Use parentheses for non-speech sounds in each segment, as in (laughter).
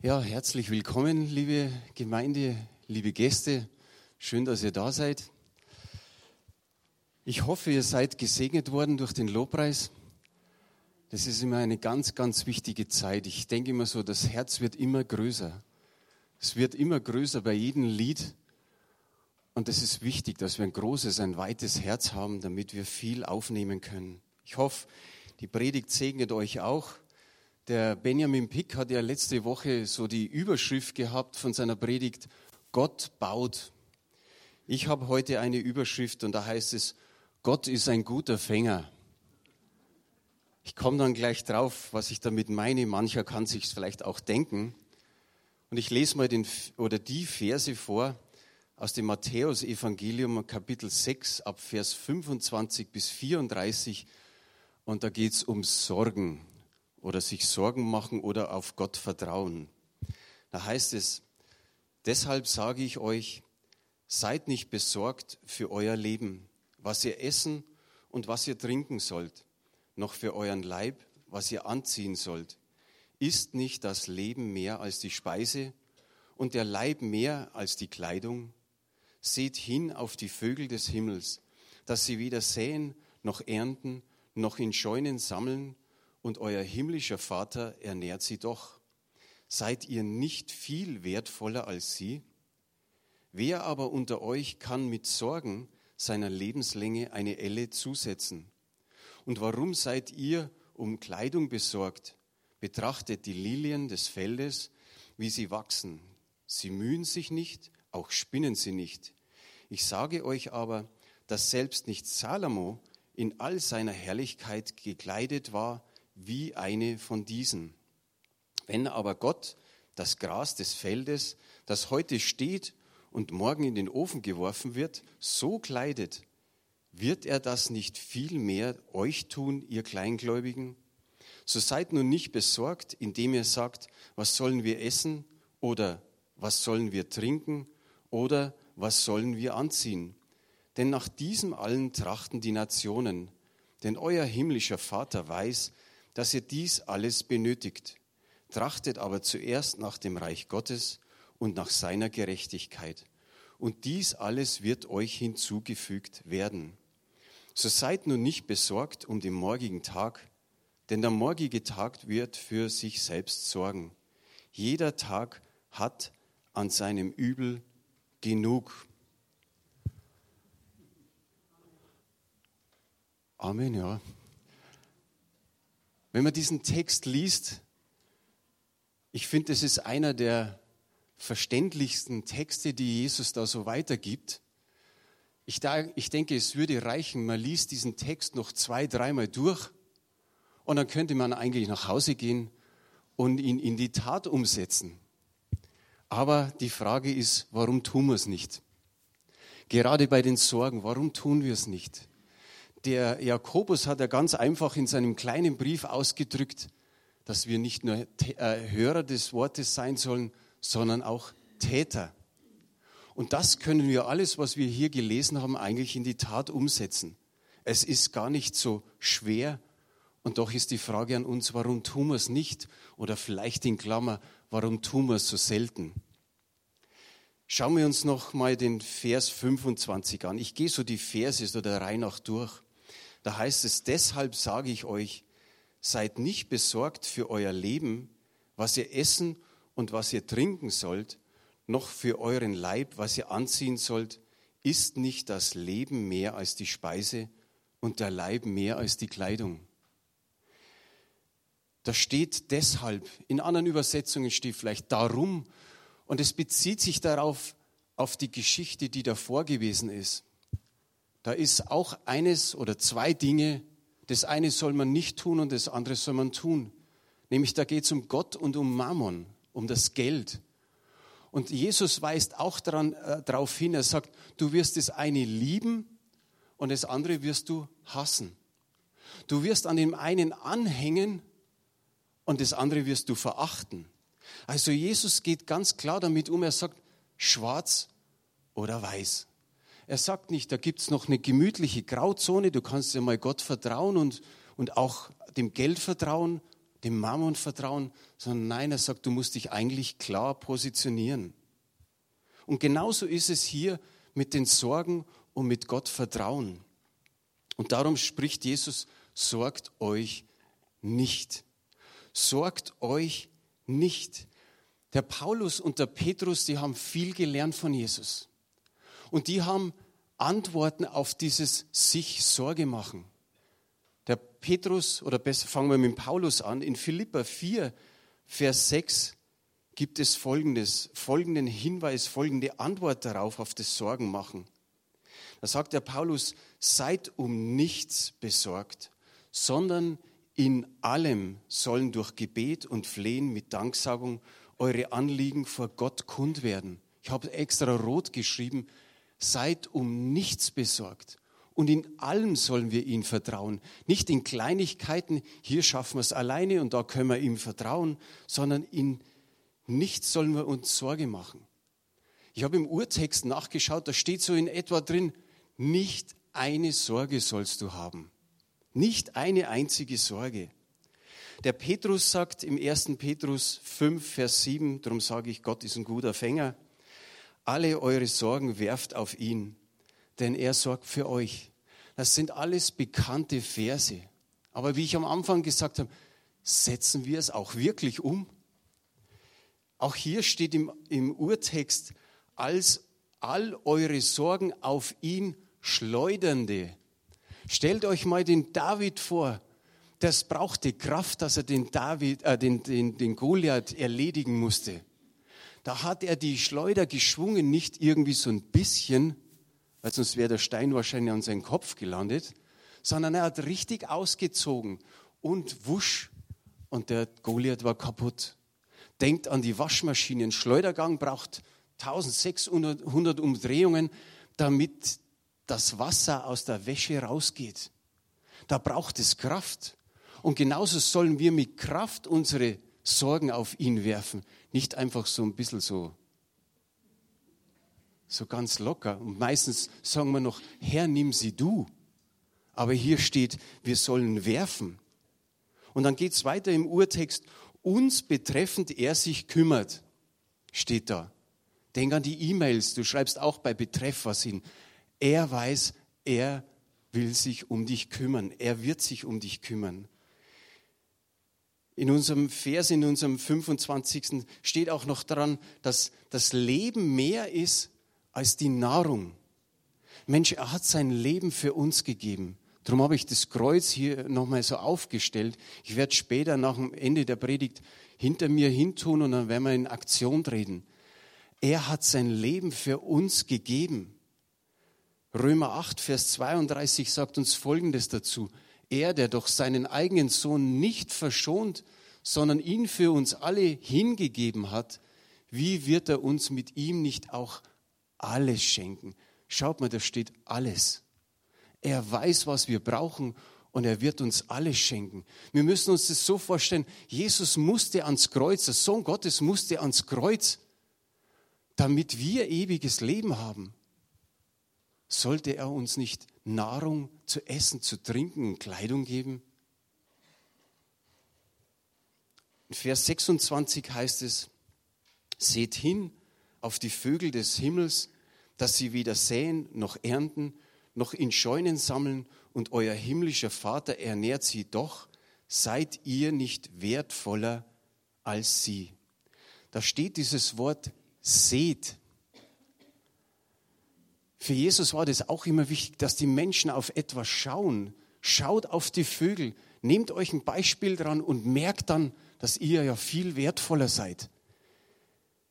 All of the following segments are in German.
Ja, herzlich willkommen, liebe Gemeinde, liebe Gäste. Schön, dass ihr da seid. Ich hoffe, ihr seid gesegnet worden durch den Lobpreis. Das ist immer eine ganz, ganz wichtige Zeit. Ich denke immer so, das Herz wird immer größer. Es wird immer größer bei jedem Lied. Und es ist wichtig, dass wir ein großes, ein weites Herz haben, damit wir viel aufnehmen können. Ich hoffe, die Predigt segnet euch auch. Der Benjamin Pick hat ja letzte Woche so die Überschrift gehabt von seiner Predigt, Gott baut. Ich habe heute eine Überschrift und da heißt es, Gott ist ein guter Fänger. Ich komme dann gleich drauf, was ich damit meine. Mancher kann sich vielleicht auch denken. Und ich lese mal den, oder die Verse vor aus dem Matthäus-Evangelium, Kapitel 6, ab Vers 25 bis 34. Und da geht es um Sorgen oder sich Sorgen machen oder auf Gott vertrauen. Da heißt es, deshalb sage ich euch, seid nicht besorgt für euer Leben, was ihr essen und was ihr trinken sollt, noch für euren Leib, was ihr anziehen sollt. Ist nicht das Leben mehr als die Speise und der Leib mehr als die Kleidung? Seht hin auf die Vögel des Himmels, dass sie weder säen noch ernten, noch in Scheunen sammeln, und euer himmlischer Vater ernährt sie doch. Seid ihr nicht viel wertvoller als sie? Wer aber unter euch kann mit Sorgen seiner Lebenslänge eine Elle zusetzen? Und warum seid ihr um Kleidung besorgt? Betrachtet die Lilien des Feldes, wie sie wachsen. Sie mühen sich nicht, auch spinnen sie nicht. Ich sage euch aber, dass selbst nicht Salomo in all seiner Herrlichkeit gekleidet war wie eine von diesen. Wenn aber Gott das Gras des Feldes, das heute steht und morgen in den Ofen geworfen wird, so kleidet, wird er das nicht viel mehr euch tun, ihr Kleingläubigen? So seid nun nicht besorgt, indem ihr sagt, was sollen wir essen oder was sollen wir trinken oder was sollen wir anziehen? Denn nach diesem allen trachten die Nationen. Denn euer himmlischer Vater weiß, dass ihr dies alles benötigt. Trachtet aber zuerst nach dem Reich Gottes und nach seiner Gerechtigkeit. Und dies alles wird euch hinzugefügt werden. So seid nun nicht besorgt um den morgigen Tag, denn der morgige Tag wird für sich selbst sorgen. Jeder Tag hat an seinem Übel genug. Amen, ja. Wenn man diesen Text liest, ich finde, es ist einer der verständlichsten Texte, die Jesus da so weitergibt. Ich, ich denke, es würde reichen, man liest diesen Text noch zwei, dreimal durch und dann könnte man eigentlich nach Hause gehen und ihn in die Tat umsetzen. Aber die Frage ist, warum tun wir es nicht? Gerade bei den Sorgen, warum tun wir es nicht? Der Jakobus hat ja ganz einfach in seinem kleinen Brief ausgedrückt, dass wir nicht nur äh, Hörer des Wortes sein sollen, sondern auch Täter. Und das können wir alles, was wir hier gelesen haben, eigentlich in die Tat umsetzen. Es ist gar nicht so schwer. Und doch ist die Frage an uns, warum tun wir es nicht? Oder vielleicht in Klammer, warum tun wir es so selten? Schauen wir uns noch mal den Vers 25 an. Ich gehe so die Verse so der Reihe nach durch. Da heißt es, deshalb sage ich euch, seid nicht besorgt für euer Leben, was ihr essen und was ihr trinken sollt, noch für euren Leib, was ihr anziehen sollt. Ist nicht das Leben mehr als die Speise und der Leib mehr als die Kleidung? Da steht deshalb, in anderen Übersetzungen steht vielleicht darum, und es bezieht sich darauf, auf die Geschichte, die davor gewesen ist da ist auch eines oder zwei Dinge, das eine soll man nicht tun und das andere soll man tun. Nämlich da geht es um Gott und um Mammon, um das Geld. Und Jesus weist auch daran, äh, darauf hin, er sagt, du wirst das eine lieben und das andere wirst du hassen. Du wirst an dem einen anhängen und das andere wirst du verachten. Also Jesus geht ganz klar damit um, er sagt, schwarz oder weiß. Er sagt nicht, da gibt es noch eine gemütliche Grauzone, du kannst ja mal Gott vertrauen und, und auch dem Geld vertrauen. dem Mammon vertrauen, sondern nein, er sagt, du musst dich eigentlich klar positionieren. Und genauso ist es hier mit den Sorgen und mit Gott vertrauen. Und darum spricht Jesus, sorgt euch nicht. Sorgt euch nicht. Der Paulus und der Petrus, die haben viel gelernt von Jesus. Und die haben Antworten auf dieses sich Sorge machen. Der Petrus, oder besser fangen wir mit Paulus an, in Philippa 4, Vers 6 gibt es folgendes, folgenden Hinweis, folgende Antwort darauf, auf das Sorgen machen. Da sagt der Paulus, seid um nichts besorgt, sondern in allem sollen durch Gebet und Flehen mit Danksagung eure Anliegen vor Gott kund werden. Ich habe extra rot geschrieben, seid um nichts besorgt. Und in allem sollen wir ihm vertrauen. Nicht in Kleinigkeiten, hier schaffen wir es alleine und da können wir ihm vertrauen, sondern in nichts sollen wir uns Sorge machen. Ich habe im Urtext nachgeschaut, da steht so in etwa drin, nicht eine Sorge sollst du haben. Nicht eine einzige Sorge. Der Petrus sagt im 1. Petrus 5, Vers 7, darum sage ich, Gott ist ein guter Fänger, alle eure Sorgen werft auf ihn, denn er sorgt für euch. Das sind alles bekannte Verse. Aber wie ich am Anfang gesagt habe, setzen wir es auch wirklich um? Auch hier steht im, im Urtext, als all eure Sorgen auf ihn schleudernde. Stellt euch mal den David vor. Das brauchte Kraft, dass er den, David, äh, den, den, den Goliath erledigen musste. Da hat er die Schleuder geschwungen, nicht irgendwie so ein bisschen, weil sonst wäre der Stein wahrscheinlich an seinen Kopf gelandet, sondern er hat richtig ausgezogen und wusch und der Goliath war kaputt. Denkt an die Waschmaschine. Ein Schleudergang braucht 1600 Umdrehungen, damit das Wasser aus der Wäsche rausgeht. Da braucht es Kraft. Und genauso sollen wir mit Kraft unsere Sorgen auf ihn werfen. Nicht einfach so ein bisschen so, so ganz locker. Und meistens sagen wir noch, Herr, nimm sie du. Aber hier steht, wir sollen werfen. Und dann geht es weiter im Urtext, uns betreffend er sich kümmert, steht da. Denk an die E-Mails, du schreibst auch bei Betreff was hin. Er weiß, er will sich um dich kümmern. Er wird sich um dich kümmern. In unserem Vers, in unserem 25. steht auch noch dran, dass das Leben mehr ist als die Nahrung. Mensch, er hat sein Leben für uns gegeben. Darum habe ich das Kreuz hier nochmal so aufgestellt. Ich werde später nach dem Ende der Predigt hinter mir hintun und dann werden wir in Aktion treten. Er hat sein Leben für uns gegeben. Römer 8, Vers 32 sagt uns Folgendes dazu. Er, der doch seinen eigenen Sohn nicht verschont, sondern ihn für uns alle hingegeben hat, wie wird er uns mit ihm nicht auch alles schenken? Schaut mal, da steht alles. Er weiß, was wir brauchen und er wird uns alles schenken. Wir müssen uns das so vorstellen, Jesus musste ans Kreuz, der Sohn Gottes musste ans Kreuz, damit wir ewiges Leben haben sollte er uns nicht Nahrung zu essen, zu trinken Kleidung geben? In Vers 26 heißt es, seht hin auf die Vögel des Himmels, dass sie weder säen noch ernten, noch in Scheunen sammeln, und euer himmlischer Vater ernährt sie doch, seid ihr nicht wertvoller als sie. Da steht dieses Wort seht. Für Jesus war das auch immer wichtig, dass die Menschen auf etwas schauen. Schaut auf die Vögel, nehmt euch ein Beispiel dran und merkt dann, dass ihr ja viel wertvoller seid.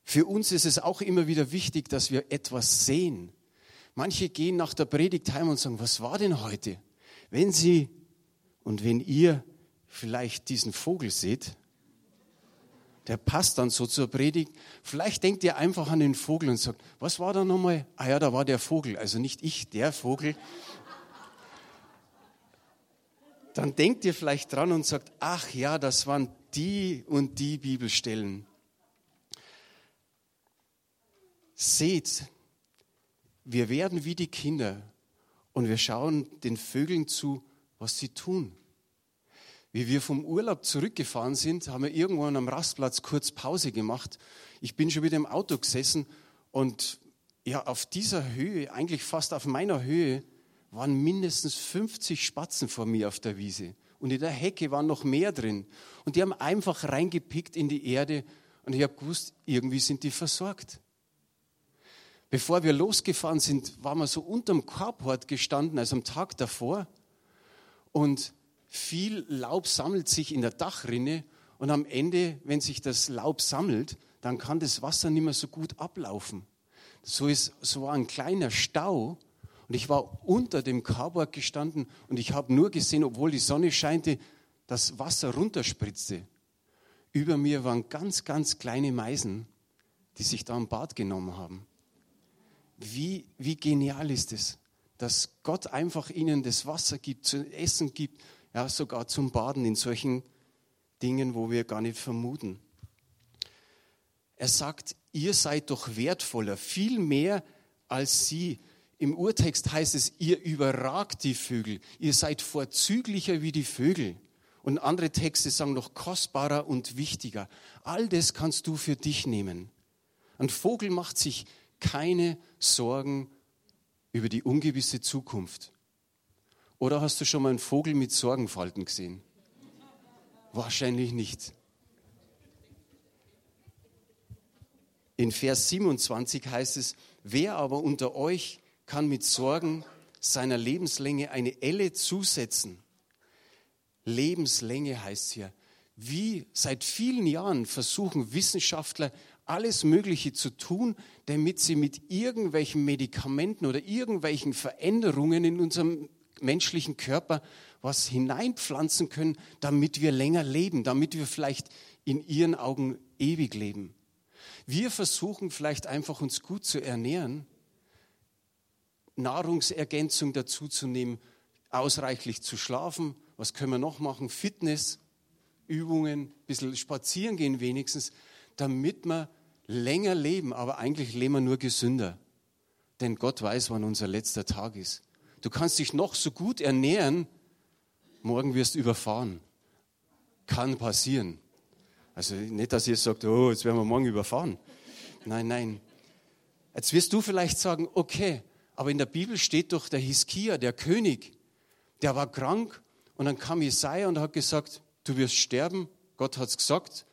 Für uns ist es auch immer wieder wichtig, dass wir etwas sehen. Manche gehen nach der Predigt heim und sagen, was war denn heute? Wenn Sie und wenn ihr vielleicht diesen Vogel seht, der passt dann so zur Predigt. Vielleicht denkt ihr einfach an den Vogel und sagt, was war da nochmal? Ah ja, da war der Vogel, also nicht ich, der Vogel. Dann denkt ihr vielleicht dran und sagt, ach ja, das waren die und die Bibelstellen. Seht, wir werden wie die Kinder und wir schauen den Vögeln zu, was sie tun. Wie wir vom Urlaub zurückgefahren sind, haben wir irgendwann am Rastplatz kurz Pause gemacht. Ich bin schon wieder im Auto gesessen und ja, auf dieser Höhe, eigentlich fast auf meiner Höhe, waren mindestens 50 Spatzen vor mir auf der Wiese. Und in der Hecke waren noch mehr drin. Und die haben einfach reingepickt in die Erde. Und ich habe gewusst, irgendwie sind die versorgt. Bevor wir losgefahren sind, waren wir so unterm Carport gestanden, also am Tag davor. Und viel Laub sammelt sich in der Dachrinne. Und am Ende, wenn sich das Laub sammelt, dann kann das Wasser nicht mehr so gut ablaufen. So, ist, so war ein kleiner Stau. Und ich war unter dem Carport gestanden und ich habe nur gesehen, obwohl die Sonne scheinte, das Wasser runterspritzte. Über mir waren ganz, ganz kleine Meisen, die sich da am Bad genommen haben. Wie, wie genial ist es, dass Gott einfach ihnen das Wasser gibt, zu essen gibt, ja, sogar zum Baden in solchen Dingen, wo wir gar nicht vermuten. Er sagt, ihr seid doch wertvoller, viel mehr als sie. Im Urtext heißt es, ihr überragt die Vögel, ihr seid vorzüglicher wie die Vögel. Und andere Texte sagen noch kostbarer und wichtiger. All das kannst du für dich nehmen. Ein Vogel macht sich keine Sorgen über die ungewisse Zukunft. Oder hast du schon mal einen Vogel mit Sorgenfalten gesehen? Wahrscheinlich nicht. In Vers 27 heißt es, wer aber unter euch kann mit Sorgen seiner Lebenslänge eine Elle zusetzen? Lebenslänge heißt hier. Wie seit vielen Jahren versuchen Wissenschaftler alles Mögliche zu tun, damit sie mit irgendwelchen Medikamenten oder irgendwelchen Veränderungen in unserem menschlichen Körper was hineinpflanzen können, damit wir länger leben, damit wir vielleicht in ihren Augen ewig leben. Wir versuchen vielleicht einfach uns gut zu ernähren, Nahrungsergänzung dazu zu nehmen, ausreichlich zu schlafen. Was können wir noch machen? Fitness, Übungen, ein bisschen spazieren gehen wenigstens, damit wir länger leben. Aber eigentlich leben wir nur gesünder. Denn Gott weiß, wann unser letzter Tag ist. Du kannst dich noch so gut ernähren, morgen wirst du überfahren. Kann passieren. Also nicht, dass ihr sagt, oh, jetzt werden wir morgen überfahren. Nein, nein. Jetzt wirst du vielleicht sagen, okay, aber in der Bibel steht doch der Hiskia, der König, der war krank und dann kam Jesaja und hat gesagt, du wirst sterben. Gott hat es gesagt.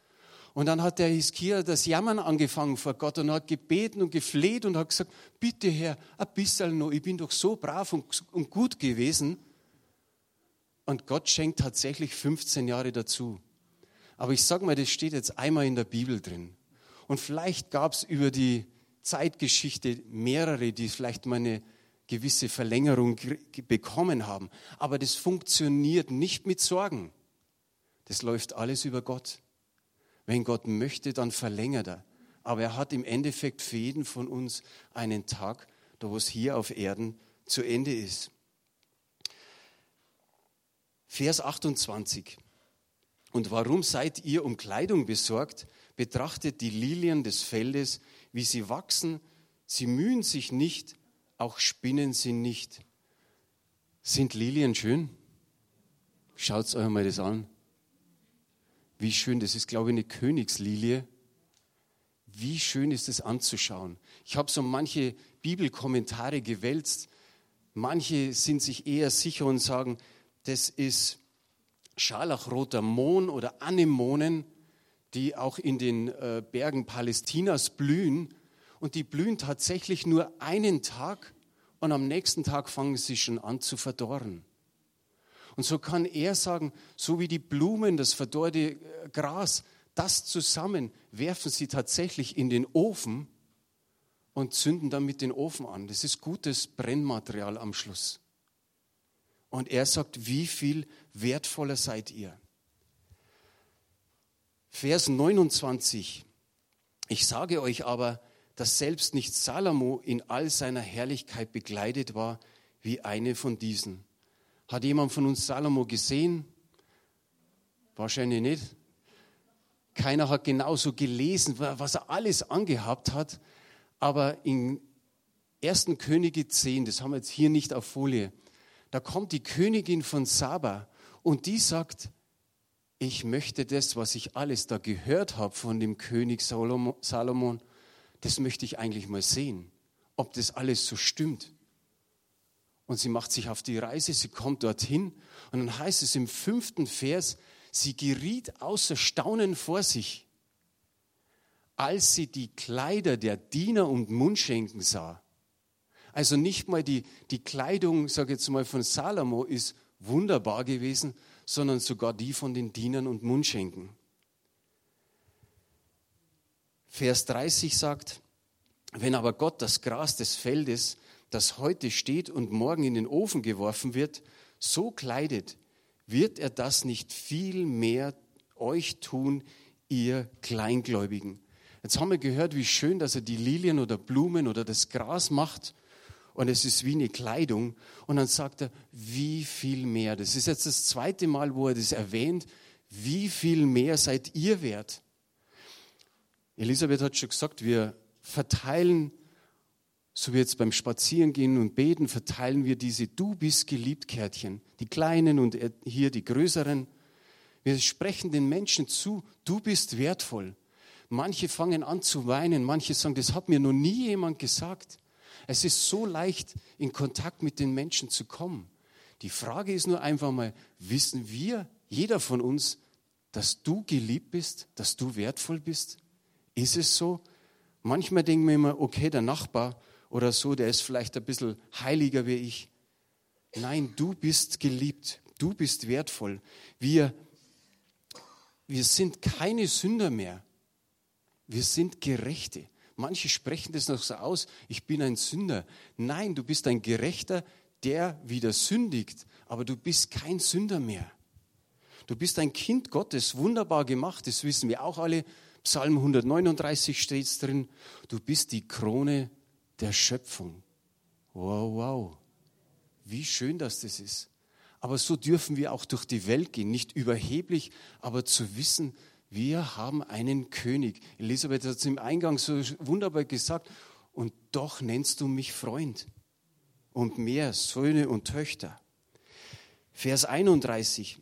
Und dann hat der Hiskia das Jammern angefangen vor Gott und hat gebeten und gefleht und hat gesagt, bitte Herr, ein bisschen noch, ich bin doch so brav und, gut gewesen. Und Gott schenkt tatsächlich 15 Jahre dazu. Aber ich sage mal, das steht jetzt einmal in der Bibel drin. Und vielleicht gab es über die Zeitgeschichte mehrere, die vielleicht mal eine gewisse Verlängerung bekommen haben. Aber das funktioniert nicht mit Sorgen. Das läuft alles über Gott. Wenn Gott möchte, dann verlängert er. Aber er hat im Endeffekt für jeden von uns einen Tag, da wo es hier auf Erden zu Ende ist. Vers 28. Und warum seid ihr um Kleidung besorgt? Betrachtet die Lilien des Feldes, wie sie wachsen. Sie mühen sich nicht, auch spinnen sie nicht. Sind Lilien schön? Schaut euch mal das an. Wie schön, das ist, glaube ich, eine Königslilie. Wie schön ist es anzuschauen. Ich habe so manche Bibelkommentare gewälzt. Manche sind sich eher sicher und sagen, das ist scharlachroter Mohn oder Anemonen, die auch in den äh, Bergen Palästinas blühen. Und die blühen tatsächlich nur einen Tag und am nächsten Tag fangen sie schon an zu verdorren. Und so kann er sagen, so wie die Blumen, das verdorrte äh, Gras, das zusammen werfen sie tatsächlich in den Ofen und zünden damit den Ofen an. Das ist gutes Brennmaterial am Schluss. Und er sagt, wie viel wertvoller seid ihr. Vers 29. Ich sage euch aber, dass selbst nicht Salomo in all seiner Herrlichkeit bekleidet war wie eine von diesen. Hat jemand von uns Salomo gesehen? Wahrscheinlich nicht. Keiner hat genauso gelesen, was er alles angehabt hat. Aber in 1. Könige 10, das haben wir jetzt hier nicht auf Folie, da kommt die Königin von Saba und die sagt, ich möchte das, was ich alles da gehört habe von dem König Salomon, das möchte ich eigentlich mal sehen, ob das alles so stimmt. Und sie macht sich auf die Reise, sie kommt dorthin und dann heißt es im fünften Vers, sie geriet außer Staunen vor sich, als sie die Kleider der Diener und Mundschenken sah. Also nicht mal die, die Kleidung, sage ich jetzt mal, von Salomo ist wunderbar gewesen, sondern sogar die von den Dienern und Mundschenken. Vers 30 sagt, wenn aber Gott das Gras des Feldes, das heute steht und morgen in den Ofen geworfen wird, so kleidet, wird er das nicht viel mehr euch tun, ihr Kleingläubigen. Jetzt haben wir gehört, wie schön, dass er die Lilien oder Blumen oder das Gras macht und es ist wie eine Kleidung. Und dann sagt er, wie viel mehr. Das ist jetzt das zweite Mal, wo er das erwähnt. Wie viel mehr seid ihr wert? Elisabeth hat schon gesagt, wir verteilen, so wie jetzt beim Spazierengehen und Beten, verteilen wir diese Du bist geliebt Kärtchen. Die kleinen und hier die größeren. Wir sprechen den Menschen zu, du bist wertvoll. Manche fangen an zu weinen, manche sagen, das hat mir noch nie jemand gesagt. Es ist so leicht, in Kontakt mit den Menschen zu kommen. Die Frage ist nur einfach mal, wissen wir, jeder von uns, dass du geliebt bist, dass du wertvoll bist? Ist es so? Manchmal denken wir immer, okay, der Nachbar oder so, der ist vielleicht ein bisschen heiliger wie ich. Nein, du bist geliebt, du bist wertvoll. Wir, wir sind keine Sünder mehr. Wir sind Gerechte. Manche sprechen das noch so aus, ich bin ein Sünder. Nein, du bist ein Gerechter, der wieder sündigt, aber du bist kein Sünder mehr. Du bist ein Kind Gottes, wunderbar gemacht, das wissen wir auch alle. Psalm 139 steht es drin. Du bist die Krone der Schöpfung. Wow, wow. Wie schön, dass das ist. Aber so dürfen wir auch durch die Welt gehen, nicht überheblich, aber zu wissen, wir haben einen König. Elisabeth hat es im Eingang so wunderbar gesagt. Und doch nennst du mich Freund. Und mehr Söhne und Töchter. Vers 31.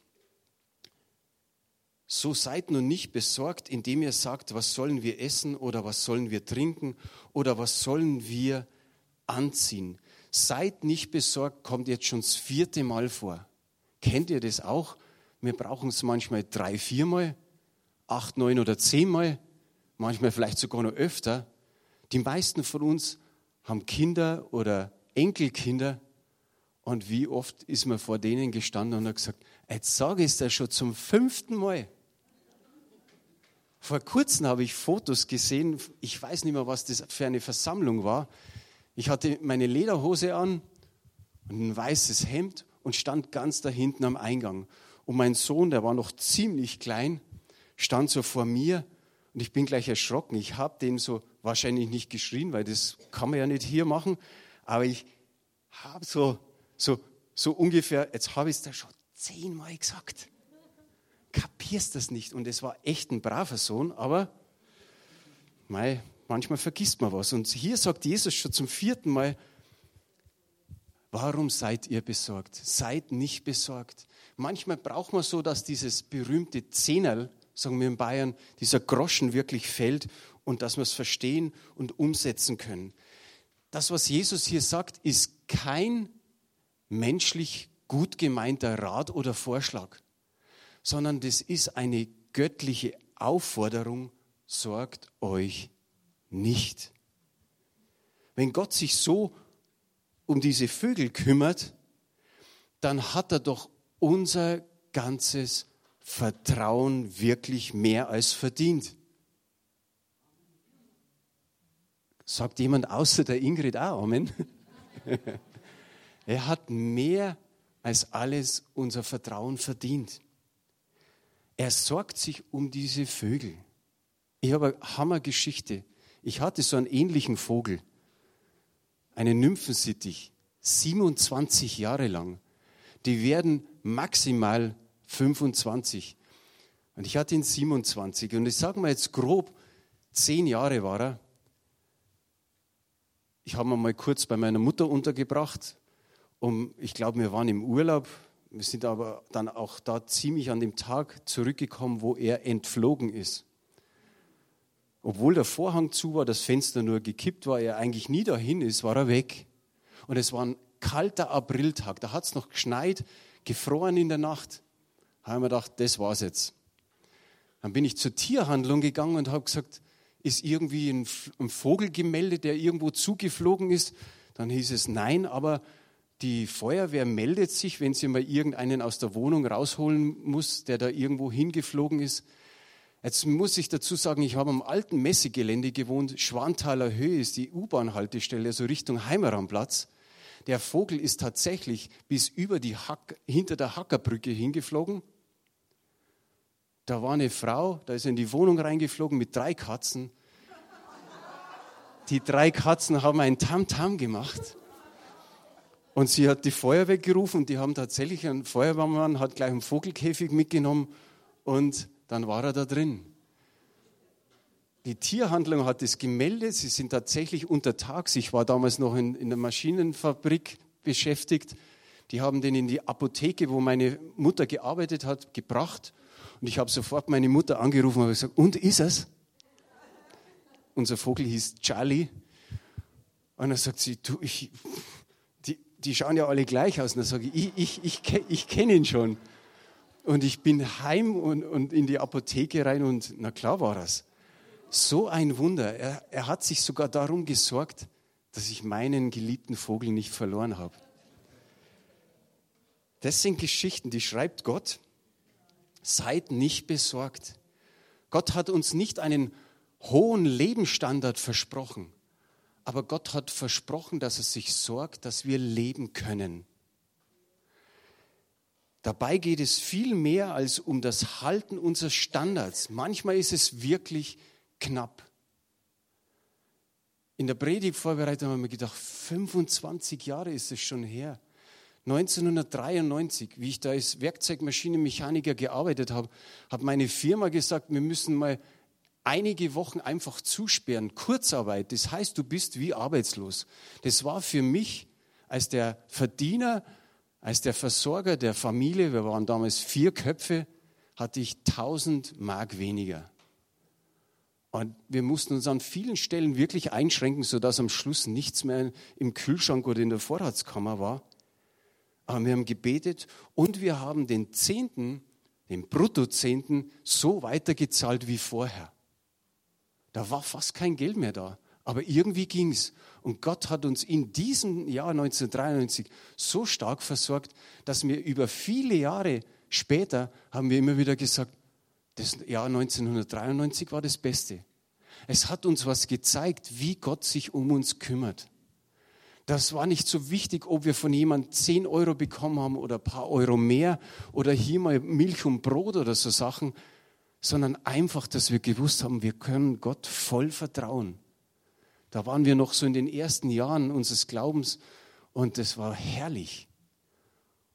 So seid nun nicht besorgt, indem ihr sagt, was sollen wir essen oder was sollen wir trinken oder was sollen wir anziehen. Seid nicht besorgt, kommt jetzt schon das vierte Mal vor. Kennt ihr das auch? Wir brauchen es manchmal drei, viermal acht, neun oder zehnmal, manchmal vielleicht sogar noch öfter. Die meisten von uns haben Kinder oder Enkelkinder und wie oft ist man vor denen gestanden und hat gesagt, jetzt sage ich es dir schon zum fünften Mal. Vor kurzem habe ich Fotos gesehen, ich weiß nicht mehr, was das für eine Versammlung war. Ich hatte meine Lederhose an und ein weißes Hemd und stand ganz da hinten am Eingang. Und mein Sohn, der war noch ziemlich klein, stand so vor mir und ich bin gleich erschrocken. Ich habe den so wahrscheinlich nicht geschrien, weil das kann man ja nicht hier machen, aber ich habe so, so, so ungefähr, jetzt habe ich es da schon zehnmal gesagt. Kapierst das nicht? Und es war echt ein braver Sohn, aber mei, manchmal vergisst man was. Und hier sagt Jesus schon zum vierten Mal, Warum seid ihr besorgt? Seid nicht besorgt. Manchmal braucht man so, dass dieses berühmte Zehnerl sagen wir in Bayern, dieser Groschen wirklich fällt und dass wir es verstehen und umsetzen können. Das, was Jesus hier sagt, ist kein menschlich gut gemeinter Rat oder Vorschlag, sondern das ist eine göttliche Aufforderung, sorgt euch nicht. Wenn Gott sich so um diese Vögel kümmert, dann hat er doch unser ganzes Vertrauen wirklich mehr als verdient. Sagt jemand außer der Ingrid auch Amen? (laughs) er hat mehr als alles unser Vertrauen verdient. Er sorgt sich um diese Vögel. Ich habe eine Hammergeschichte. Ich hatte so einen ähnlichen Vogel, einen Nymphensittich, 27 Jahre lang. Die werden maximal 25. Und ich hatte ihn 27. Und ich sage mal jetzt grob, zehn Jahre war er. Ich habe ihn mal kurz bei meiner Mutter untergebracht. Um, ich glaube, wir waren im Urlaub. Wir sind aber dann auch da ziemlich an dem Tag zurückgekommen, wo er entflogen ist. Obwohl der Vorhang zu war, das Fenster nur gekippt war, er eigentlich nie dahin ist, war er weg. Und es war ein kalter Apriltag, da hat es noch geschneit, gefroren in der Nacht. Da haben wir gedacht, das war's jetzt. Dann bin ich zur Tierhandlung gegangen und habe gesagt, ist irgendwie ein, ein Vogel gemeldet, der irgendwo zugeflogen ist? Dann hieß es nein, aber die Feuerwehr meldet sich, wenn sie mal irgendeinen aus der Wohnung rausholen muss, der da irgendwo hingeflogen ist. Jetzt muss ich dazu sagen, ich habe am alten Messegelände gewohnt. Schwanthaler Höhe ist die U-Bahn-Haltestelle, also Richtung Heimeranplatz. Der Vogel ist tatsächlich bis über die Hack, hinter der Hackerbrücke hingeflogen. Da war eine Frau, da ist er in die Wohnung reingeflogen mit drei Katzen. Die drei Katzen haben ein Tamtam -Tam gemacht. Und sie hat die Feuerwehr gerufen und die haben tatsächlich einen Feuerwehrmann, hat gleich einen Vogelkäfig mitgenommen und dann war er da drin. Die Tierhandlung hat es gemeldet, sie sind tatsächlich untertags. Ich war damals noch in, in der Maschinenfabrik beschäftigt. Die haben den in die Apotheke, wo meine Mutter gearbeitet hat, gebracht. Und ich habe sofort meine Mutter angerufen und gesagt, und ist es? Unser Vogel hieß Charlie. Und dann sagt sie, du, ich, die, schauen ja alle gleich aus. Und dann sage ich, ich, ich, ich, ich kenne ihn schon. Und ich bin heim und, und in die Apotheke rein und na klar war das. So ein Wunder. Er, er hat sich sogar darum gesorgt, dass ich meinen geliebten Vogel nicht verloren habe. Das sind Geschichten, die schreibt Gott. Seid nicht besorgt. Gott hat uns nicht einen hohen Lebensstandard versprochen, aber Gott hat versprochen, dass er sich sorgt, dass wir leben können. Dabei geht es viel mehr als um das Halten unseres Standards. Manchmal ist es wirklich knapp. In der Predigtvorbereitung haben wir gedacht, 25 Jahre ist es schon her. 1993, wie ich da als Werkzeugmaschinenmechaniker gearbeitet habe, hat meine Firma gesagt, wir müssen mal einige Wochen einfach zusperren. Kurzarbeit, das heißt, du bist wie arbeitslos. Das war für mich als der Verdiener als der Versorger der Familie, wir waren damals vier Köpfe, hatte ich 1000 Mark weniger. Und wir mussten uns an vielen Stellen wirklich einschränken, sodass am Schluss nichts mehr im Kühlschrank oder in der Vorratskammer war. Aber wir haben gebetet und wir haben den Zehnten, den Bruttozehnten, so weitergezahlt wie vorher. Da war fast kein Geld mehr da. Aber irgendwie ging es. Und Gott hat uns in diesem Jahr 1993 so stark versorgt, dass wir über viele Jahre später haben wir immer wieder gesagt, das Jahr 1993 war das Beste. Es hat uns was gezeigt, wie Gott sich um uns kümmert. Das war nicht so wichtig, ob wir von jemandem 10 Euro bekommen haben oder ein paar Euro mehr oder hier mal Milch und Brot oder so Sachen, sondern einfach, dass wir gewusst haben, wir können Gott voll vertrauen. Da waren wir noch so in den ersten Jahren unseres Glaubens und es war herrlich.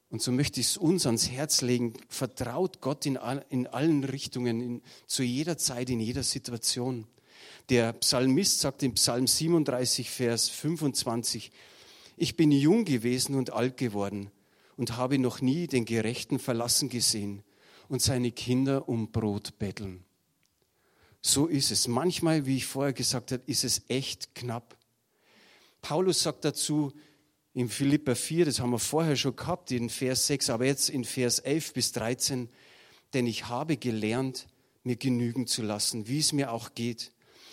Und so möchte ich es uns ans Herz legen. Vertraut Gott in, all, in allen Richtungen, in, zu jeder Zeit, in jeder Situation. Der Psalmist sagt in Psalm 37, Vers 25, ich bin jung gewesen und alt geworden und habe noch nie den Gerechten verlassen gesehen und seine Kinder um Brot betteln. So ist es. Manchmal, wie ich vorher gesagt habe, ist es echt knapp. Paulus sagt dazu in Philippa 4, das haben wir vorher schon gehabt, in Vers 6, aber jetzt in Vers 11 bis 13, denn ich habe gelernt, mir genügen zu lassen, wie es mir auch geht.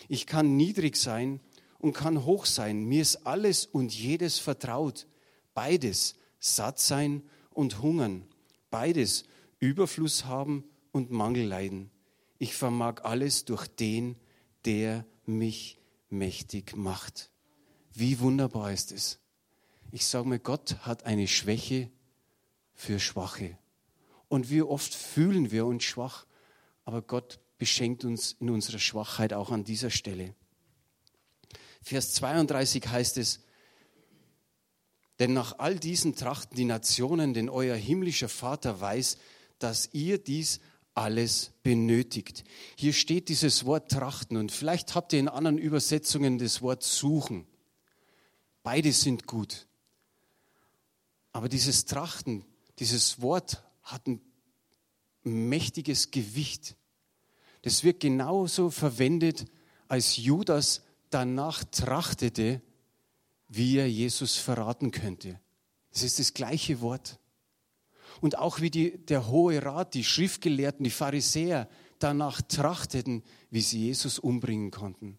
Ich kann niedrig sein und kann hoch sein. Mir ist alles und jedes vertraut. Beides, satt sein und hungern. Beides, Überfluss haben und Mangel leiden ich vermag alles durch den, der mich mächtig macht. Wie wunderbar ist es. Ich sage mir, Gott hat eine Schwäche für Schwache. Und wie oft fühlen wir uns schwach, aber Gott beschenkt uns in unserer Schwachheit auch an dieser Stelle. Vers 32 heißt es, denn nach all diesen trachten die Nationen, denn euer himmlischer Vater weiß, dass ihr dies alles benötigt. Hier steht dieses Wort trachten und vielleicht habt ihr in anderen Übersetzungen das Wort suchen. Beide sind gut. Aber dieses Trachten, Dieses Wort hat ein mächtiges Gewicht. Das wird genauso verwendet, als Judas danach trachtete, wie er Jesus verraten könnte. Das ist das gleiche Wort. Und auch wie die, der Hohe Rat, die Schriftgelehrten, die Pharisäer danach trachteten, wie sie Jesus umbringen konnten.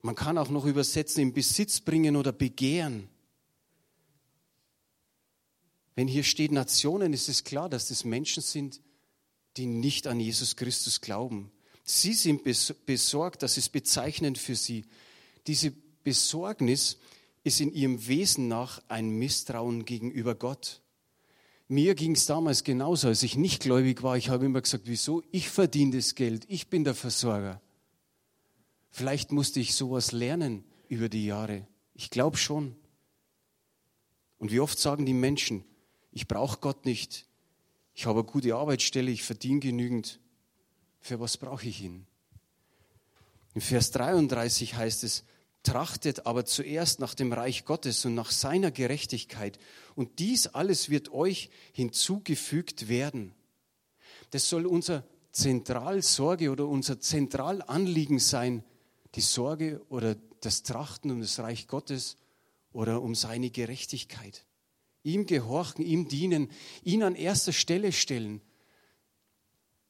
Man kann auch noch übersetzen, in Besitz bringen oder begehren. Wenn hier steht Nationen, ist es klar, dass das Menschen sind, die nicht an Jesus Christus glauben. Sie sind besorgt, das ist bezeichnend für sie. Diese Besorgnis ist in ihrem Wesen nach ein Misstrauen gegenüber Gott. Mir ging es damals genauso, als ich nicht gläubig war. Ich habe immer gesagt, wieso? Ich verdiene das Geld, ich bin der Versorger. Vielleicht musste ich sowas lernen über die Jahre. Ich glaube schon. Und wie oft sagen die Menschen, ich brauche Gott nicht. Ich habe eine gute Arbeitsstelle, ich verdiene genügend. Für was brauche ich ihn? In Vers 33 heißt es, trachtet aber zuerst nach dem Reich Gottes und nach seiner Gerechtigkeit. Und dies alles wird euch hinzugefügt werden. Das soll unser Zentralsorge oder unser Zentralanliegen sein, die Sorge oder das Trachten um das Reich Gottes oder um seine Gerechtigkeit ihm gehorchen, ihm dienen, ihn an erster Stelle stellen,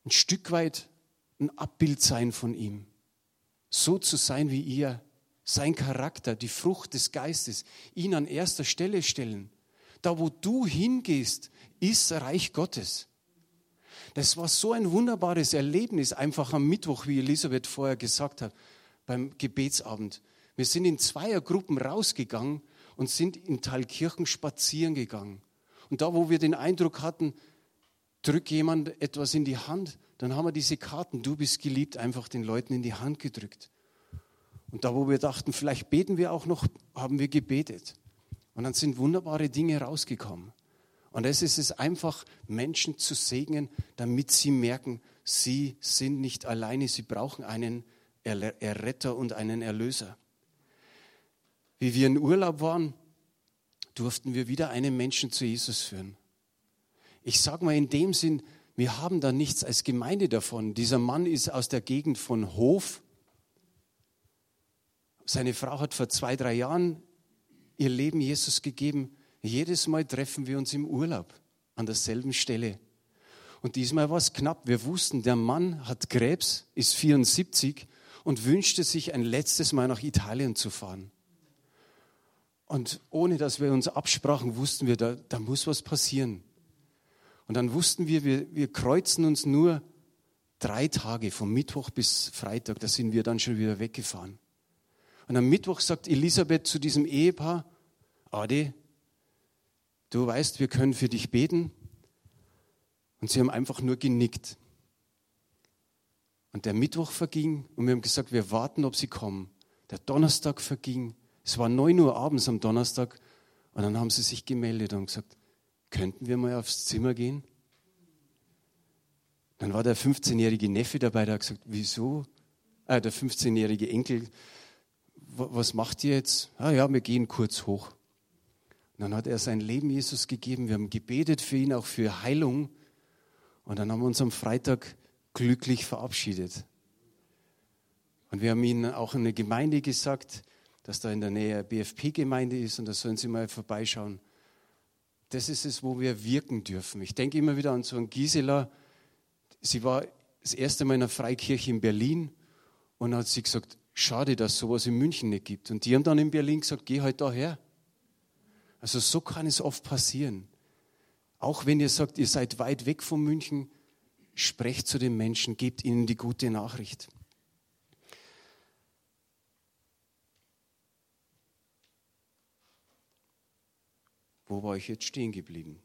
ein Stück weit ein Abbild sein von ihm, so zu sein wie ihr, sein Charakter, die Frucht des Geistes, ihn an erster Stelle stellen. Da, wo du hingehst, ist Reich Gottes. Das war so ein wunderbares Erlebnis, einfach am Mittwoch, wie Elisabeth vorher gesagt hat, beim Gebetsabend. Wir sind in zweier Gruppen rausgegangen und sind in Thalkirchen spazieren gegangen. Und da, wo wir den Eindruck hatten, drückt jemand etwas in die Hand, dann haben wir diese Karten, du bist geliebt, einfach den Leuten in die Hand gedrückt. Und da, wo wir dachten, vielleicht beten wir auch noch, haben wir gebetet. Und dann sind wunderbare Dinge rausgekommen. Und es ist es einfach, Menschen zu segnen, damit sie merken, sie sind nicht alleine, sie brauchen einen Erretter und einen Erlöser wie wir in Urlaub waren, durften wir wieder einen Menschen zu Jesus führen. Ich sage mal in dem Sinn, wir haben da nichts als Gemeinde davon. Dieser Mann ist aus der Gegend von Hof. Seine Frau hat vor zwei, drei Jahren ihr Leben Jesus gegeben. Jedes Mal treffen wir uns im Urlaub an derselben Stelle. Und diesmal war es knapp. Wir wussten, der Mann hat Krebs, ist 74 und wünschte sich ein letztes Mal nach Italien zu fahren. Und ohne dass wir uns absprachen, wussten wir, da, da muss was passieren. Und dann wussten wir, wir, wir kreuzen uns nur drei Tage, vom Mittwoch bis Freitag, da sind wir dann schon wieder weggefahren. Und am Mittwoch sagt Elisabeth zu diesem Ehepaar, Ade, du weißt, wir können für dich beten. Und sie haben einfach nur genickt. Und der Mittwoch verging und wir haben gesagt, wir warten, ob sie kommen. Der Donnerstag verging es war 9 Uhr abends am Donnerstag und dann haben sie sich gemeldet und gesagt, könnten wir mal aufs Zimmer gehen? Dann war der 15-jährige Neffe dabei, der hat gesagt, wieso? Ah, der 15-jährige Enkel, was macht ihr jetzt? Ah ja, wir gehen kurz hoch. Und dann hat er sein Leben Jesus gegeben. Wir haben gebetet für ihn, auch für Heilung. Und dann haben wir uns am Freitag glücklich verabschiedet. Und wir haben ihnen auch in eine Gemeinde gesagt, dass da in der Nähe BFP-Gemeinde ist und da sollen Sie mal vorbeischauen. Das ist es, wo wir wirken dürfen. Ich denke immer wieder an so einen Gisela. Sie war das erste Mal in einer Freikirche in Berlin und hat sie gesagt, schade, dass es sowas in München nicht gibt. Und die haben dann in Berlin gesagt, geh halt daher. Also so kann es oft passieren. Auch wenn ihr sagt, ihr seid weit weg von München, sprecht zu den Menschen, gebt ihnen die gute Nachricht. Wo war ich jetzt stehen geblieben?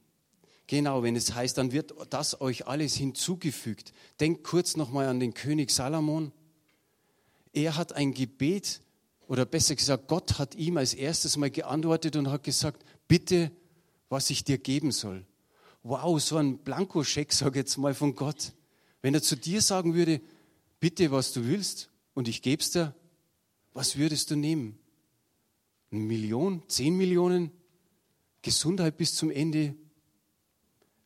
Genau, wenn es heißt, dann wird das euch alles hinzugefügt. Denkt kurz nochmal an den König Salomon. Er hat ein Gebet, oder besser gesagt, Gott hat ihm als erstes mal geantwortet und hat gesagt, bitte, was ich dir geben soll. Wow, so ein Blankoscheck, sage ich jetzt mal von Gott. Wenn er zu dir sagen würde, bitte, was du willst, und ich geb's dir, was würdest du nehmen? Eine Million? Zehn Millionen? Gesundheit bis zum Ende.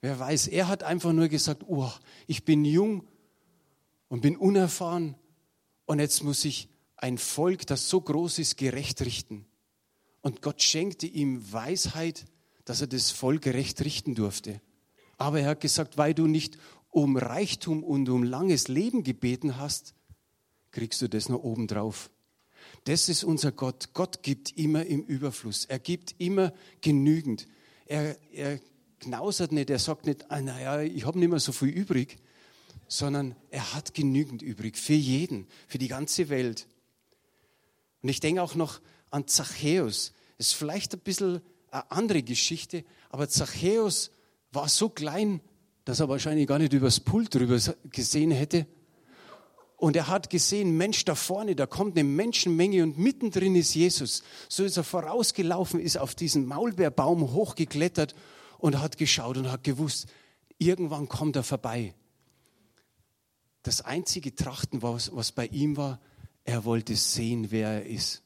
Wer weiß, er hat einfach nur gesagt, oh, ich bin jung und bin unerfahren und jetzt muss ich ein Volk, das so groß ist, gerecht richten. Und Gott schenkte ihm Weisheit, dass er das Volk gerecht richten durfte. Aber er hat gesagt, weil du nicht um Reichtum und um langes Leben gebeten hast, kriegst du das noch obendrauf. Das ist unser Gott. Gott gibt immer im Überfluss. Er gibt immer genügend. Er, er knausert nicht, er sagt nicht, ah, naja, ich habe nicht mehr so viel übrig, sondern er hat genügend übrig für jeden, für die ganze Welt. Und ich denke auch noch an Zachäus. Das ist vielleicht ein bisschen eine andere Geschichte, aber Zachäus war so klein, dass er wahrscheinlich gar nicht übers Pult drüber gesehen hätte. Und er hat gesehen, Mensch, da vorne, da kommt eine Menschenmenge und mittendrin ist Jesus. So ist er vorausgelaufen, ist auf diesen Maulbeerbaum hochgeklettert und hat geschaut und hat gewusst, irgendwann kommt er vorbei. Das einzige Trachten, was, was bei ihm war, er wollte sehen, wer er ist.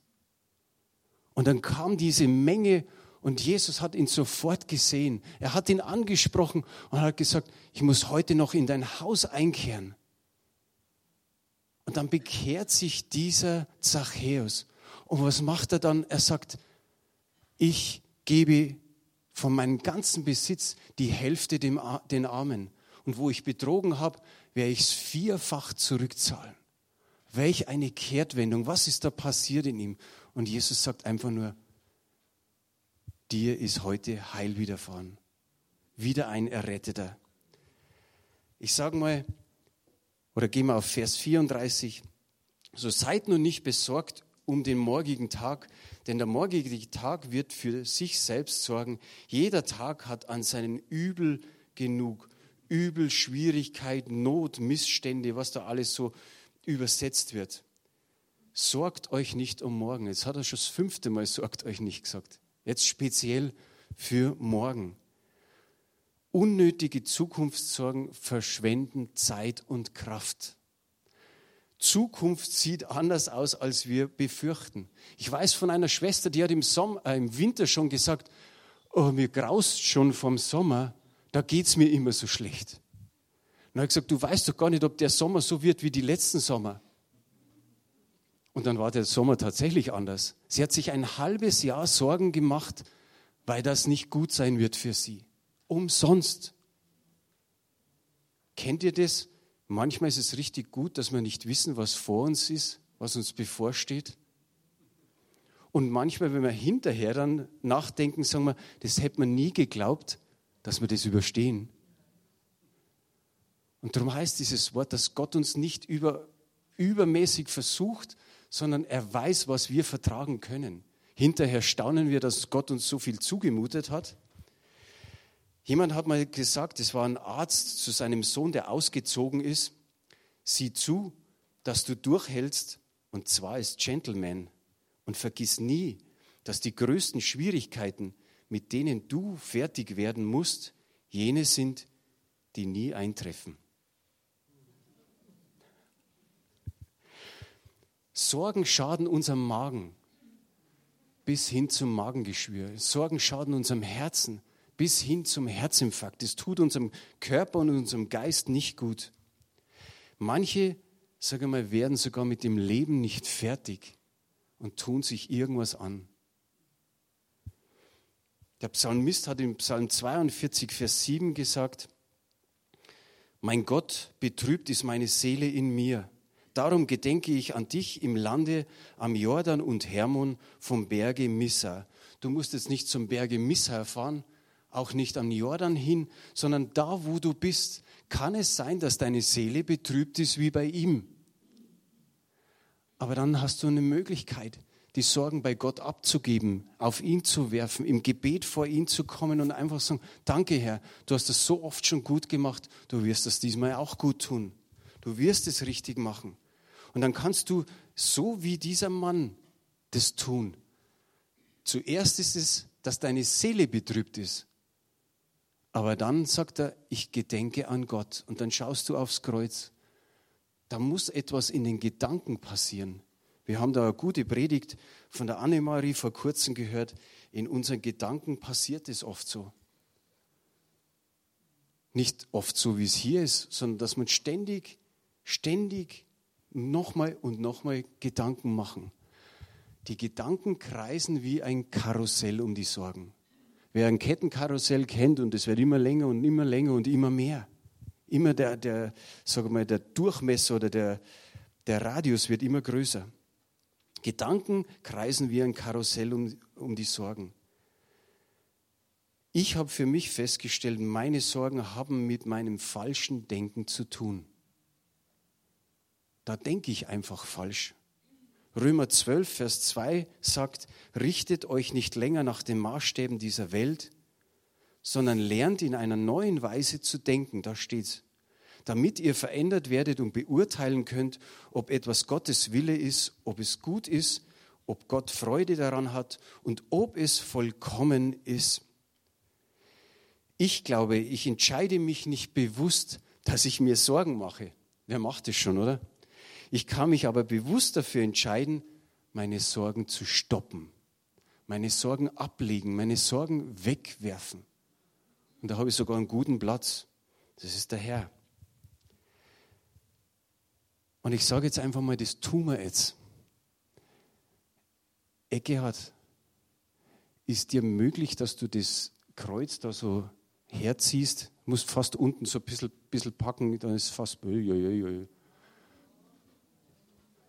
Und dann kam diese Menge und Jesus hat ihn sofort gesehen. Er hat ihn angesprochen und hat gesagt, ich muss heute noch in dein Haus einkehren. Und dann bekehrt sich dieser Zachäus. Und was macht er dann? Er sagt, ich gebe von meinem ganzen Besitz die Hälfte dem, den Armen. Und wo ich betrogen habe, werde ich es vierfach zurückzahlen. Welch eine Kehrtwendung. Was ist da passiert in ihm? Und Jesus sagt einfach nur, dir ist heute Heil widerfahren. Wieder ein Erretteter. Ich sage mal, oder gehen wir auf Vers 34. So seid nun nicht besorgt um den morgigen Tag, denn der morgige Tag wird für sich selbst sorgen. Jeder Tag hat an seinen Übel genug. Übel, Schwierigkeit, Not, Missstände, was da alles so übersetzt wird. Sorgt euch nicht um morgen. Jetzt hat er schon das fünfte Mal sorgt euch nicht gesagt. Jetzt speziell für morgen. Unnötige Zukunftssorgen verschwenden Zeit und Kraft. Zukunft sieht anders aus, als wir befürchten. Ich weiß von einer Schwester, die hat im, Sommer, äh, im Winter schon gesagt, oh, mir graust schon vom Sommer, da geht es mir immer so schlecht. Und er hat gesagt, du weißt doch gar nicht, ob der Sommer so wird wie die letzten Sommer. Und dann war der Sommer tatsächlich anders. Sie hat sich ein halbes Jahr Sorgen gemacht, weil das nicht gut sein wird für sie. Umsonst. Kennt ihr das? Manchmal ist es richtig gut, dass wir nicht wissen, was vor uns ist, was uns bevorsteht. Und manchmal, wenn wir hinterher dann nachdenken, sagen wir, das hätte man nie geglaubt, dass wir das überstehen. Und darum heißt dieses Wort, dass Gott uns nicht über, übermäßig versucht, sondern er weiß, was wir vertragen können. Hinterher staunen wir, dass Gott uns so viel zugemutet hat. Jemand hat mal gesagt, es war ein Arzt zu seinem Sohn, der ausgezogen ist, sieh zu, dass du durchhältst, und zwar als Gentleman. Und vergiss nie, dass die größten Schwierigkeiten, mit denen du fertig werden musst, jene sind, die nie eintreffen. Sorgen schaden unserem Magen bis hin zum Magengeschwür. Sorgen schaden unserem Herzen bis hin zum Herzinfarkt. Es tut unserem Körper und unserem Geist nicht gut. Manche, sage mal, werden sogar mit dem Leben nicht fertig und tun sich irgendwas an. Der Psalmist hat im Psalm 42, Vers 7 gesagt, mein Gott, betrübt ist meine Seele in mir. Darum gedenke ich an dich im Lande am Jordan und Hermon vom Berge Missa. Du musst jetzt nicht zum Berge Missa fahren, auch nicht am Jordan hin, sondern da, wo du bist, kann es sein, dass deine Seele betrübt ist wie bei ihm. Aber dann hast du eine Möglichkeit, die Sorgen bei Gott abzugeben, auf ihn zu werfen, im Gebet vor ihn zu kommen und einfach sagen, danke Herr, du hast das so oft schon gut gemacht, du wirst das diesmal auch gut tun. Du wirst es richtig machen. Und dann kannst du so wie dieser Mann das tun. Zuerst ist es, dass deine Seele betrübt ist. Aber dann sagt er, ich gedenke an Gott. Und dann schaust du aufs Kreuz. Da muss etwas in den Gedanken passieren. Wir haben da eine gute Predigt von der Annemarie vor kurzem gehört. In unseren Gedanken passiert es oft so. Nicht oft so, wie es hier ist, sondern dass man ständig, ständig nochmal und nochmal Gedanken machen. Die Gedanken kreisen wie ein Karussell um die Sorgen. Wer ein Kettenkarussell kennt und es wird immer länger und immer länger und immer mehr, immer der, der, sag mal, der Durchmesser oder der, der Radius wird immer größer. Gedanken kreisen wie ein Karussell um, um die Sorgen. Ich habe für mich festgestellt, meine Sorgen haben mit meinem falschen Denken zu tun. Da denke ich einfach falsch. Römer 12, Vers 2 sagt, richtet euch nicht länger nach den Maßstäben dieser Welt, sondern lernt in einer neuen Weise zu denken. Da steht's. Damit ihr verändert werdet und beurteilen könnt, ob etwas Gottes Wille ist, ob es gut ist, ob Gott Freude daran hat und ob es vollkommen ist. Ich glaube, ich entscheide mich nicht bewusst, dass ich mir Sorgen mache. Wer macht das schon, oder? Ich kann mich aber bewusst dafür entscheiden, meine Sorgen zu stoppen, meine Sorgen ablegen, meine Sorgen wegwerfen. Und da habe ich sogar einen guten Platz. Das ist der Herr. Und ich sage jetzt einfach mal, das tun wir jetzt. Eckehard, ist dir möglich, dass du das Kreuz da so herziehst, musst fast unten so ein bisschen, bisschen packen, dann ist es fast.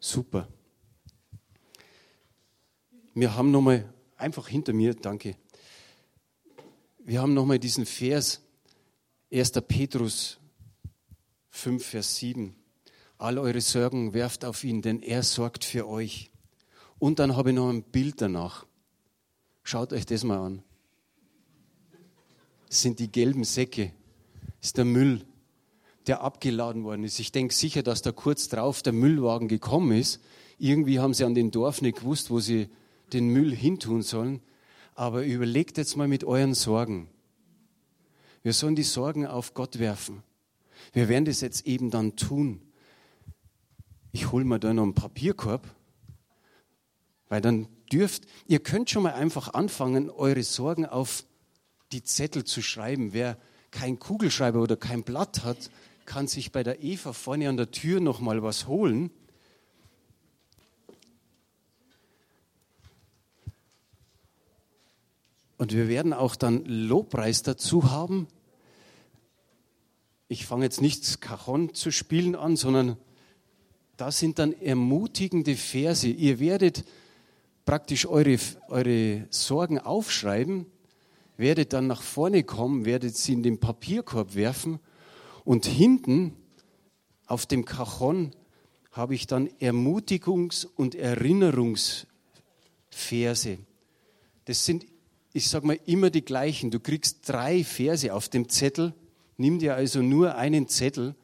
Super. Wir haben nochmal, einfach hinter mir, danke. Wir haben nochmal diesen Vers, 1. Petrus 5, Vers 7. All eure Sorgen werft auf ihn, denn er sorgt für euch. Und dann habe ich noch ein Bild danach. Schaut euch das mal an. Das sind die gelben Säcke. Das ist der Müll, der abgeladen worden ist. Ich denke sicher, dass da kurz drauf der Müllwagen gekommen ist. Irgendwie haben sie an dem Dorf nicht gewusst, wo sie den Müll hintun sollen. Aber überlegt jetzt mal mit euren Sorgen. Wir sollen die Sorgen auf Gott werfen. Wir werden das jetzt eben dann tun. Ich hole mir da noch einen Papierkorb, weil dann dürft, ihr könnt schon mal einfach anfangen, eure Sorgen auf die Zettel zu schreiben. Wer kein Kugelschreiber oder kein Blatt hat, kann sich bei der Eva vorne an der Tür noch mal was holen. Und wir werden auch dann Lobpreis dazu haben. Ich fange jetzt nicht Cajon zu spielen an, sondern das sind dann ermutigende Verse. Ihr werdet praktisch eure, eure Sorgen aufschreiben werdet dann nach vorne kommen, werdet sie in den Papierkorb werfen und hinten auf dem Cajon habe ich dann Ermutigungs- und Erinnerungsverse. Das sind, ich sage mal, immer die gleichen. Du kriegst drei Verse auf dem Zettel. Nimm dir also nur einen Zettel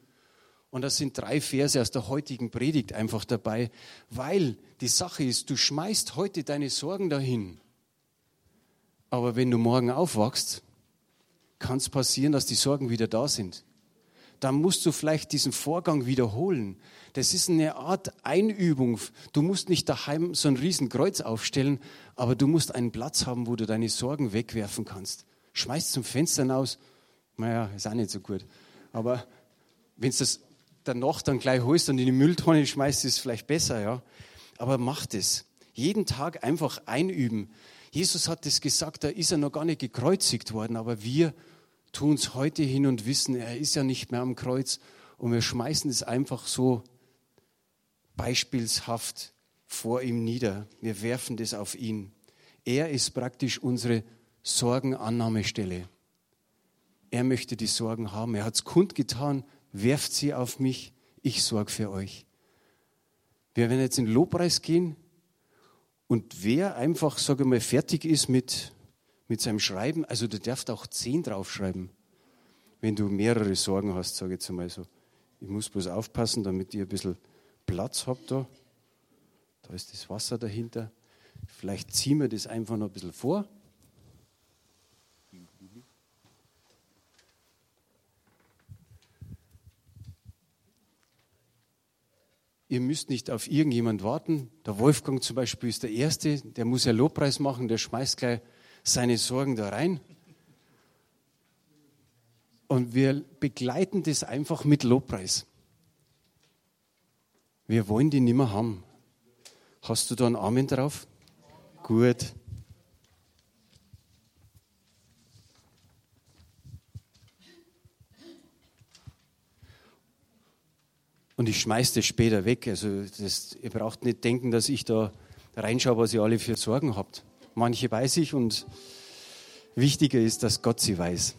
und das sind drei Verse aus der heutigen Predigt einfach dabei, weil die Sache ist, du schmeißt heute deine Sorgen dahin. Aber wenn du morgen aufwachst, kann es passieren, dass die Sorgen wieder da sind. Dann musst du vielleicht diesen Vorgang wiederholen. Das ist eine Art Einübung. Du musst nicht daheim so ein Riesenkreuz aufstellen, aber du musst einen Platz haben, wo du deine Sorgen wegwerfen kannst. Schmeißt zum Fenster hinaus, naja, ist auch nicht so gut. Aber wenn du das danach dann gleich holst und in die Mülltonne schmeißt, ist es vielleicht besser, ja. Aber mach das. Jeden Tag einfach einüben. Jesus hat es gesagt, da ist er noch gar nicht gekreuzigt worden, aber wir tun es heute hin und wissen, er ist ja nicht mehr am Kreuz und wir schmeißen es einfach so beispielshaft vor ihm nieder. Wir werfen das auf ihn. Er ist praktisch unsere Sorgenannahmestelle. Er möchte die Sorgen haben. Er hat es kundgetan, werft sie auf mich, ich sorge für euch. Wir werden jetzt in Lobpreis gehen. Und wer einfach, sage ich mal, fertig ist mit, mit seinem Schreiben, also du darfst auch zehn draufschreiben, wenn du mehrere Sorgen hast, sage ich jetzt einmal so. Ich muss bloß aufpassen, damit ihr ein bisschen Platz habt da. Da ist das Wasser dahinter. Vielleicht ziehen wir das einfach noch ein bisschen vor. Ihr müsst nicht auf irgendjemand warten. Der Wolfgang zum Beispiel ist der Erste, der muss ja Lobpreis machen, der schmeißt gleich seine Sorgen da rein. Und wir begleiten das einfach mit Lobpreis. Wir wollen die nicht mehr haben. Hast du da einen Amen drauf? Gut. Und ich schmeiße das später weg. Also das, ihr braucht nicht denken, dass ich da reinschaue, was ihr alle für Sorgen habt. Manche weiß ich und wichtiger ist, dass Gott sie weiß.